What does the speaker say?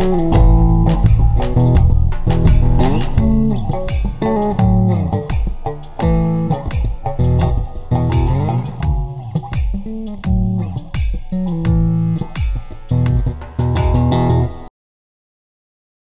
Thank.